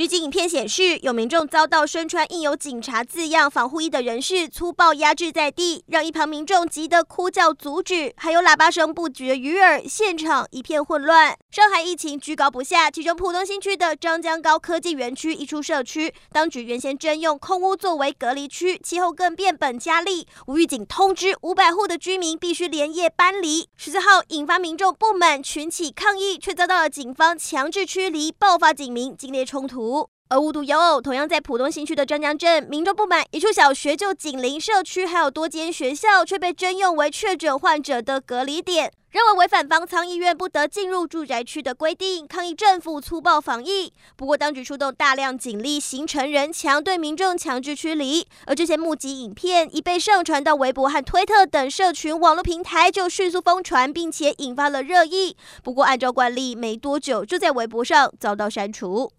实景影片显示，有民众遭到身穿印有“警察”字样防护衣的人士粗暴压制在地，让一旁民众急得哭叫阻止，还有喇叭声不绝于耳，现场一片混乱。上海疫情居高不下，其中浦东新区的张江高科技园区一处社区，当局原先征用空屋作为隔离区，其后更变本加厉，无预警通知五百户的居民必须连夜搬离。十四号引发民众不满，群起抗议，却遭到了警方强制驱离，爆发警民激烈冲突。而无独有偶，同样在浦东新区的张江镇，民众不满一处小学就紧邻社区，还有多间学校，却被征用为确诊患者的隔离点，认为违反方舱医院不得进入住宅区的规定，抗议政府粗暴防疫。不过，当局出动大量警力，形成人墙，对民众强制驱离。而这些目击影片一被上传到微博和推特等社群网络平台，就迅速疯传，并且引发了热议。不过，按照惯例，没多久就在微博上遭到删除。